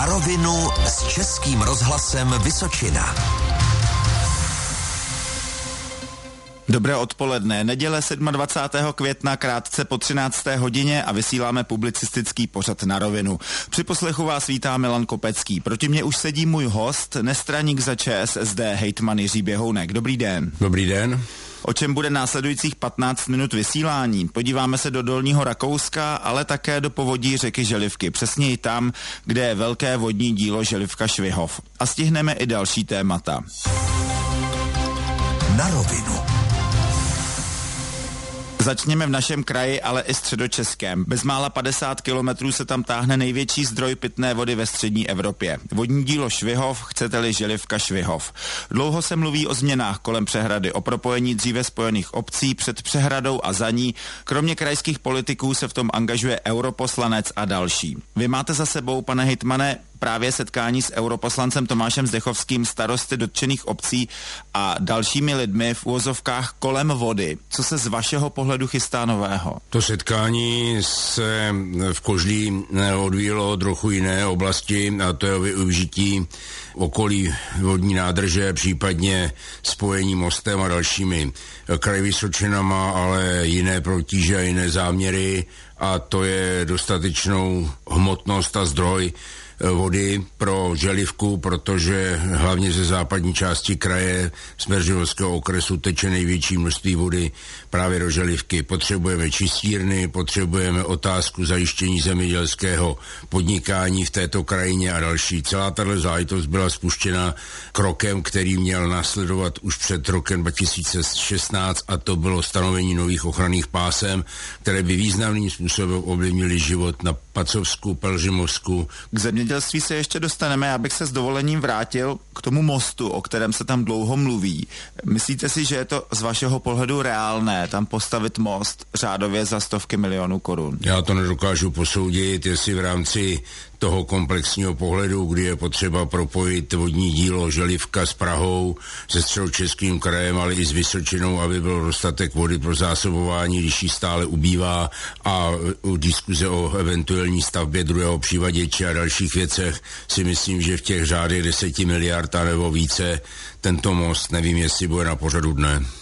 Na rovinu s Českým rozhlasem Vysočina. Dobré odpoledne. Neděle 27. května krátce po 13. hodině a vysíláme publicistický pořad na rovinu. Při poslechu vás vítá Milan Kopecký. Proti mě už sedí můj host, nestraník za ČSSD, hejtman Jiří Běhounek. Dobrý den. Dobrý den. O čem bude následujících 15 minut vysílání? Podíváme se do Dolního Rakouska, ale také do povodí řeky Želivky, přesněji tam, kde je velké vodní dílo Želivka Švihov. A stihneme i další témata. Na rovinu. Začněme v našem kraji, ale i středočeském. Bezmála 50 kilometrů se tam táhne největší zdroj pitné vody ve střední Evropě. Vodní dílo Švihov, chcete-li Želivka Švihov. Dlouho se mluví o změnách kolem přehrady, o propojení dříve spojených obcí před přehradou a za ní. Kromě krajských politiků se v tom angažuje europoslanec a další. Vy máte za sebou, pane Hitmane, právě setkání s europoslancem Tomášem Zdechovským, starosty dotčených obcí a dalšími lidmi v úvozovkách kolem vody. Co se z vašeho pohledu chystá nového? To setkání se v Kožlí odvíjelo trochu jiné oblasti a to je o využití okolí vodní nádrže, případně spojení mostem a dalšími. Kraj Vysočinama, ale jiné protíže a jiné záměry a to je dostatečnou hmotnost a zdroj vody pro Želivku, protože hlavně ze západní části kraje Smeržovského okresu teče největší množství vody právě do Želivky. Potřebujeme čistírny, potřebujeme otázku zajištění zemědělského podnikání v této krajině a další. Celá tato záležitost byla spuštěna krokem, který měl následovat už před rokem 2016 a to bylo stanovení nových ochranných pásem, které by významným způsobem ovlivnili život na Pacovsku, Pelžimovsku. K zemědělství se ještě dostaneme, abych se s dovolením vrátil k tomu mostu, o kterém se tam dlouho mluví. Myslíte si, že je to z vašeho pohledu reálné tam postavit most řádově za stovky milionů korun? Já to nedokážu posoudit, jestli v rámci toho komplexního pohledu, kdy je potřeba propojit vodní dílo Želivka s Prahou, se středočeským krajem, ale i s Vysočinou, aby byl dostatek vody pro zásobování, když ji stále ubývá a u diskuze o eventuální stavbě druhého přívaděče a dalších věcech si myslím, že v těch řádech deseti miliard a nebo více tento most, nevím, jestli bude na pořadu dne.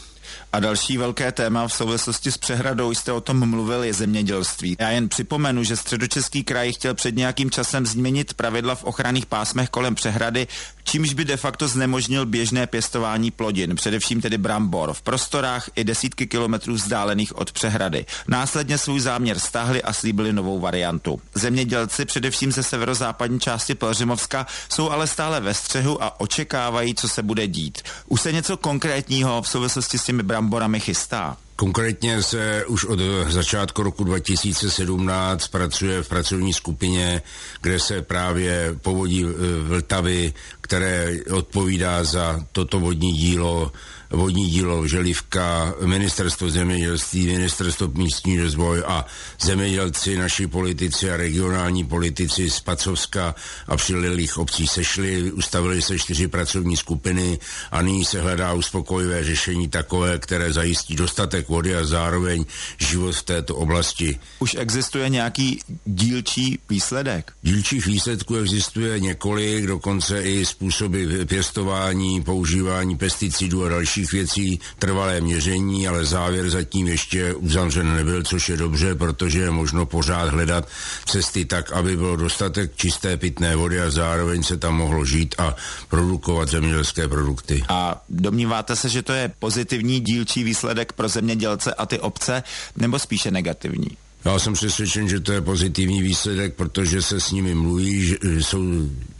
A další velké téma v souvislosti s přehradou, jste o tom mluvil, je zemědělství. Já jen připomenu, že středočeský kraj chtěl před nějakým časem změnit pravidla v ochranných pásmech kolem přehrady, čímž by de facto znemožnil běžné pěstování plodin, především tedy brambor, v prostorách i desítky kilometrů vzdálených od přehrady. Následně svůj záměr stáhli a slíbili novou variantu. Zemědělci, především ze severozápadní části Pelřimovska, jsou ale stále ve střehu a očekávají, co se bude dít. Už se něco konkrétního v souvislosti s těmi bramborami chystá? Konkrétně se už od začátku roku 2017 pracuje v pracovní skupině, kde se právě povodí Vltavy, které odpovídá za toto vodní dílo, vodní dílo Želivka, ministerstvo zemědělství, ministerstvo místní rozvoj a zemědělci, naši politici a regionální politici z Pacovska a přililých obcí sešli, ustavili se čtyři pracovní skupiny a nyní se hledá uspokojivé řešení takové, které zajistí dostatek vody a zároveň život v této oblasti. Už existuje nějaký dílčí výsledek? Dílčích výsledků existuje několik, dokonce i způsoby pěstování, používání pesticidů a další dalších věcí trvalé měření, ale závěr zatím ještě uzavřen nebyl, což je dobře, protože je možno pořád hledat cesty tak, aby bylo dostatek čisté pitné vody a zároveň se tam mohlo žít a produkovat zemědělské produkty. A domníváte se, že to je pozitivní dílčí výsledek pro zemědělce a ty obce, nebo spíše negativní? Já jsem přesvědčen, že to je pozitivní výsledek, protože se s nimi mluví, že jsou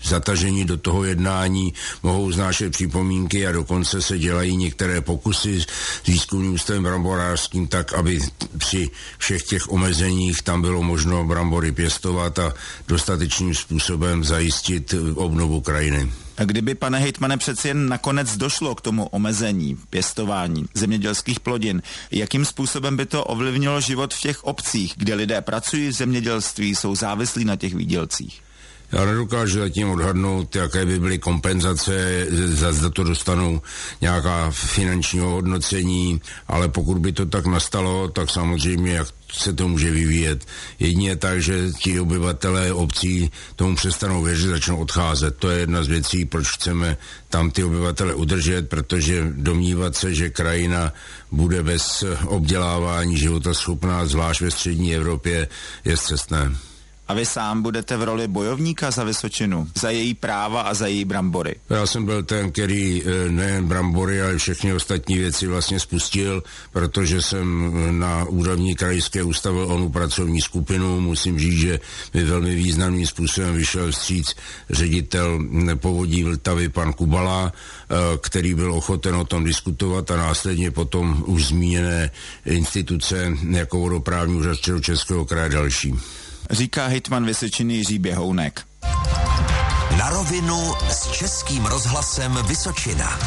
zataženi do toho jednání, mohou znášet připomínky a dokonce se dělají některé pokusy s výzkumným ústavem bramborářským tak, aby při všech těch omezeních tam bylo možno brambory pěstovat a dostatečným způsobem zajistit obnovu krajiny. Kdyby, pane hejtmane, přeci jen nakonec došlo k tomu omezení pěstování zemědělských plodin, jakým způsobem by to ovlivnilo život v těch obcích, kde lidé pracují v zemědělství, jsou závislí na těch výdělcích? Já nedokážu zatím odhadnout, jaké by byly kompenzace, za to dostanou nějaká finančního hodnocení, ale pokud by to tak nastalo, tak samozřejmě, jak se to může vyvíjet. Jedině tak, že ti obyvatelé obcí tomu přestanou věřit, začnou odcházet. To je jedna z věcí, proč chceme tam ty obyvatele udržet, protože domnívat se, že krajina bude bez obdělávání života schopná, zvlášť ve střední Evropě, je cestné. A vy sám budete v roli bojovníka za Vysočinu, za její práva a za její brambory. Já jsem byl ten, který eh, nejen brambory, ale všechny ostatní věci vlastně spustil, protože jsem eh, na úrovni krajské ustavil onu pracovní skupinu. Musím říct, že mi velmi významným způsobem vyšel vstříc ředitel povodí Vltavy pan Kubala, eh, který byl ochoten o tom diskutovat a následně potom už zmíněné instituce jako vodoprávní úřad Českého kraje další říká hitman Vysočiny Jiří Běhounek. Na rovinu s českým rozhlasem Vysočina.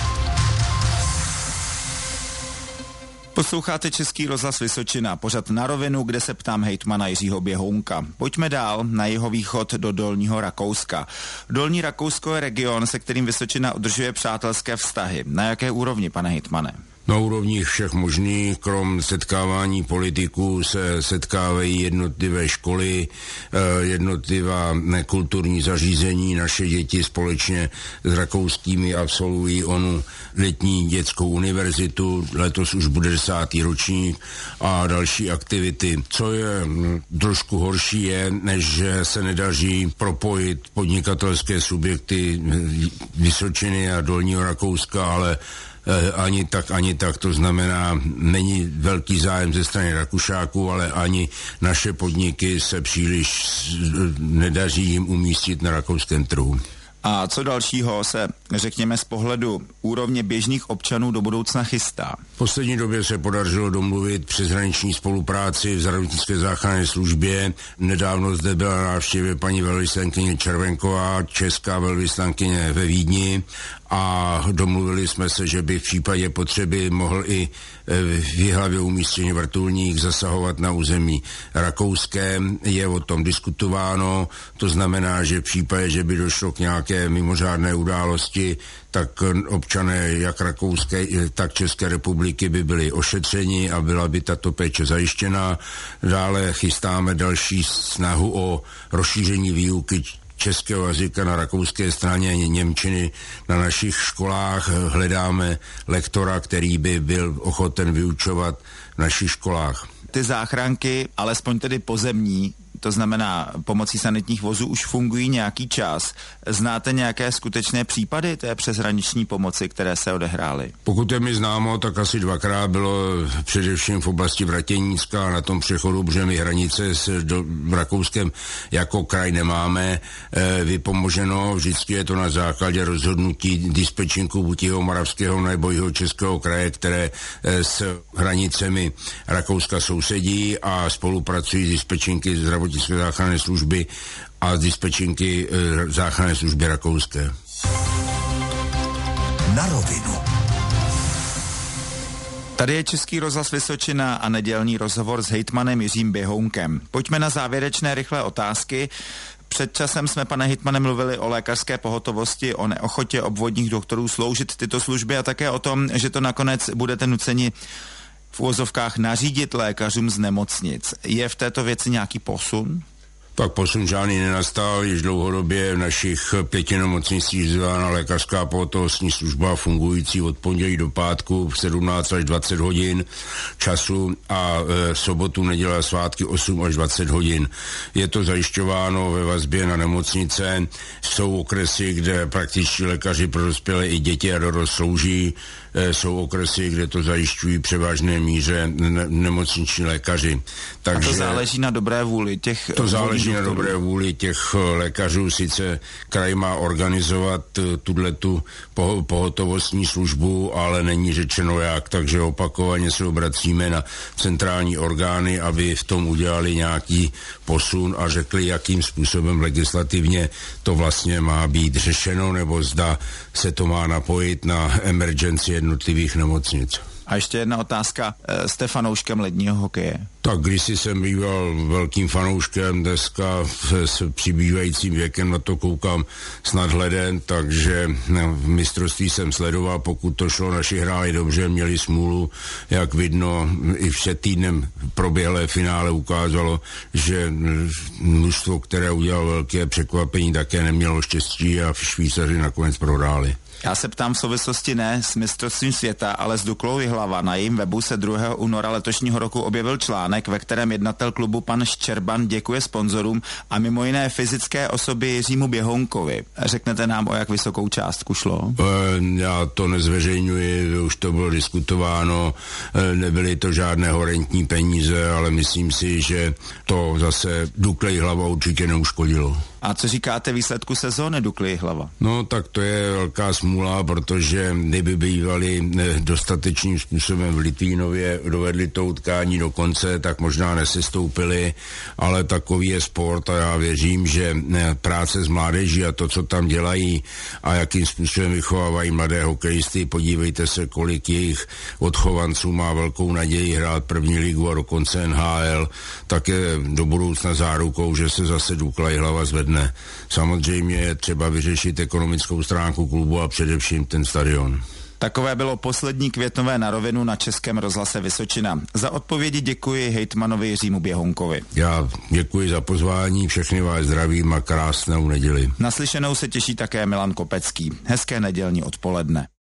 Posloucháte Český rozhlas Vysočina, pořad na rovinu, kde se ptám hejtmana Jiřího Běhounka. Pojďme dál na jeho východ do Dolního Rakouska. Dolní Rakousko je region, se kterým Vysočina udržuje přátelské vztahy. Na jaké úrovni, pane hejtmane? Na úrovních všech možných, krom setkávání politiků se setkávají jednotlivé školy, eh, jednotlivá kulturní zařízení. Naše děti společně s rakouskými absolvují onu letní dětskou univerzitu, letos už bude desátý ročník a další aktivity. Co je hm, trošku horší je, než že se nedaří propojit podnikatelské subjekty hm, Vysočiny a Dolního Rakouska, ale ani tak, ani tak. To znamená, není velký zájem ze strany Rakušáků, ale ani naše podniky se příliš nedaří jim umístit na rakouském trhu. A co dalšího se, řekněme, z pohledu úrovně běžných občanů do budoucna chystá? V poslední době se podařilo domluvit přeshraniční spolupráci v zdravotnické záchranné službě. Nedávno zde byla návštěvě paní velvyslankyně Červenková, česká velvyslankyně ve Vídni a domluvili jsme se, že by v případě potřeby mohl i e, v Jihlavě umístěný vrtulník zasahovat na území rakouské. Je o tom diskutováno, to znamená, že v případě, že by došlo k nějaké mimořádné události, tak občané jak Rakouské, tak České republiky by byli ošetřeni a byla by tato péče zajištěna. Dále chystáme další snahu o rozšíření výuky českého jazyka na rakouské straně Němčiny na našich školách. Hledáme lektora, který by byl ochoten vyučovat v našich školách. Ty záchranky, alespoň tedy pozemní, to znamená pomocí sanitních vozů, už fungují nějaký čas. Znáte nějaké skutečné případy té přeshraniční pomoci, které se odehrály? Pokud je mi známo, tak asi dvakrát bylo především v oblasti Vratěnícka na tom přechodu, protože my hranice s do, Rakouskem jako kraj nemáme e, vypomoženo. Vždycky je to na základě rozhodnutí dispečinku buď jeho Moravského nebo jeho Českého kraje, které e, s hranicemi Rakouska sousedí a spolupracují dispečinky zdravotní zdravotnické záchranné služby a z dispečinky e, záchranné služby rakouské. Na rovinu. Tady je Český rozhlas Vysočina a nedělní rozhovor s hejtmanem Jiřím Běhounkem. Pojďme na závěrečné rychlé otázky. Před časem jsme, pane Hitmane, mluvili o lékařské pohotovosti, o neochotě obvodních doktorů sloužit tyto služby a také o tom, že to nakonec budete nuceni v úvozovkách nařídit lékařům z nemocnic. Je v této věci nějaký posun? Tak posun žádný nenastal, již dlouhodobě v našich pěti nemocnicích zvána lékařská pohotovostní služba fungující od pondělí do pátku v 17 až 20 hodin času a e, sobotu, neděle a svátky 8 až 20 hodin. Je to zajišťováno ve vazbě na nemocnice. Jsou okresy, kde praktičtí lékaři pro dospělé i děti a dorost slouží Eh, jsou okresy, kde to zajišťují převážné míře ne- nemocniční lékaři. Takže a to záleží na dobré vůli těch To záleží na dobré vůli těch eh, lékařů. Sice kraj má organizovat eh, tuhle tu pohotovostní službu, ale není řečeno jak, takže opakovaně se obracíme na centrální orgány, aby v tom udělali nějaký posun a řekli, jakým způsobem legislativně to vlastně má být řešeno, nebo zda se to má napojit na emergency jednotlivých nemocnic. A ještě jedna otázka. Jste fanouškem ledního hokeje? Tak kdysi jsem býval velkým fanouškem, dneska s přibývajícím věkem na to koukám s nadhledem, takže no, v mistrovství jsem sledoval, pokud to šlo, naši hráli dobře, měli smůlu, jak vidno, i před týdnem proběhlé finále ukázalo, že mužstvo, které udělalo velké překvapení, také nemělo štěstí a Švýcaři nakonec prohráli. Já se ptám v souvislosti ne s mistrovstvím světa, ale s Duklou Jihlava. Na jejím webu se 2. února letošního roku objevil článek, ve kterém jednatel klubu pan Ščerban děkuje sponzorům a mimo jiné fyzické osoby Jiřímu Běhounkovi. Řeknete nám, o jak vysokou částku šlo? Eh, já to nezveřejňuji, už to bylo diskutováno, eh, nebyly to žádné horentní peníze, ale myslím si, že to zase Dukle Jihlava určitě neuškodilo. A co říkáte výsledku sezóny Dukly hlava? No tak to je velká smůla, protože kdyby bývali eh, dostatečným způsobem v Litvínově dovedli to utkání do konce, tak možná nesestoupili, ale takový je sport a já věřím, že eh, práce s mládeží a to, co tam dělají a jakým způsobem vychovávají mladé hokejisty, podívejte se, kolik jejich odchovanců má velkou naději hrát první ligu a dokonce NHL, tak je do budoucna zárukou, že se zase Dukla hlava zvedne dne. Samozřejmě je třeba vyřešit ekonomickou stránku klubu a především ten stadion. Takové bylo poslední květnové na rovinu na Českém rozhlase Vysočina. Za odpovědi děkuji hejtmanovi Jiřímu Běhonkovi. Já děkuji za pozvání, všechny vás zdravím a krásnou neděli. Naslyšenou se těší také Milan Kopecký. Hezké nedělní odpoledne.